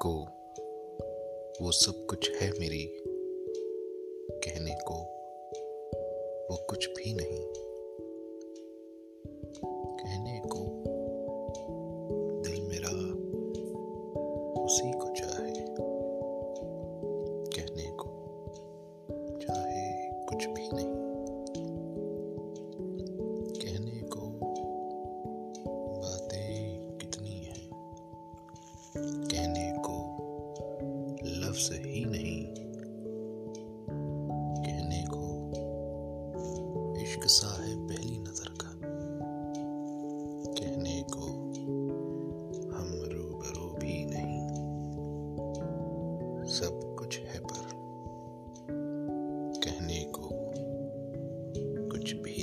को, वो सब कुछ है मेरी। कहने को, वो कुछ भी नहीं। कहने को, दिल मेरा उसी को चाहे। कहने को, चाहे कुछ भी नहीं। कहने को लफ्ज ही नहीं। कहने को इश्क सा है पहली नज़र का। कहने को हम रूबरू भी नहीं। सब कुछ है पर। कहने को कुछ भी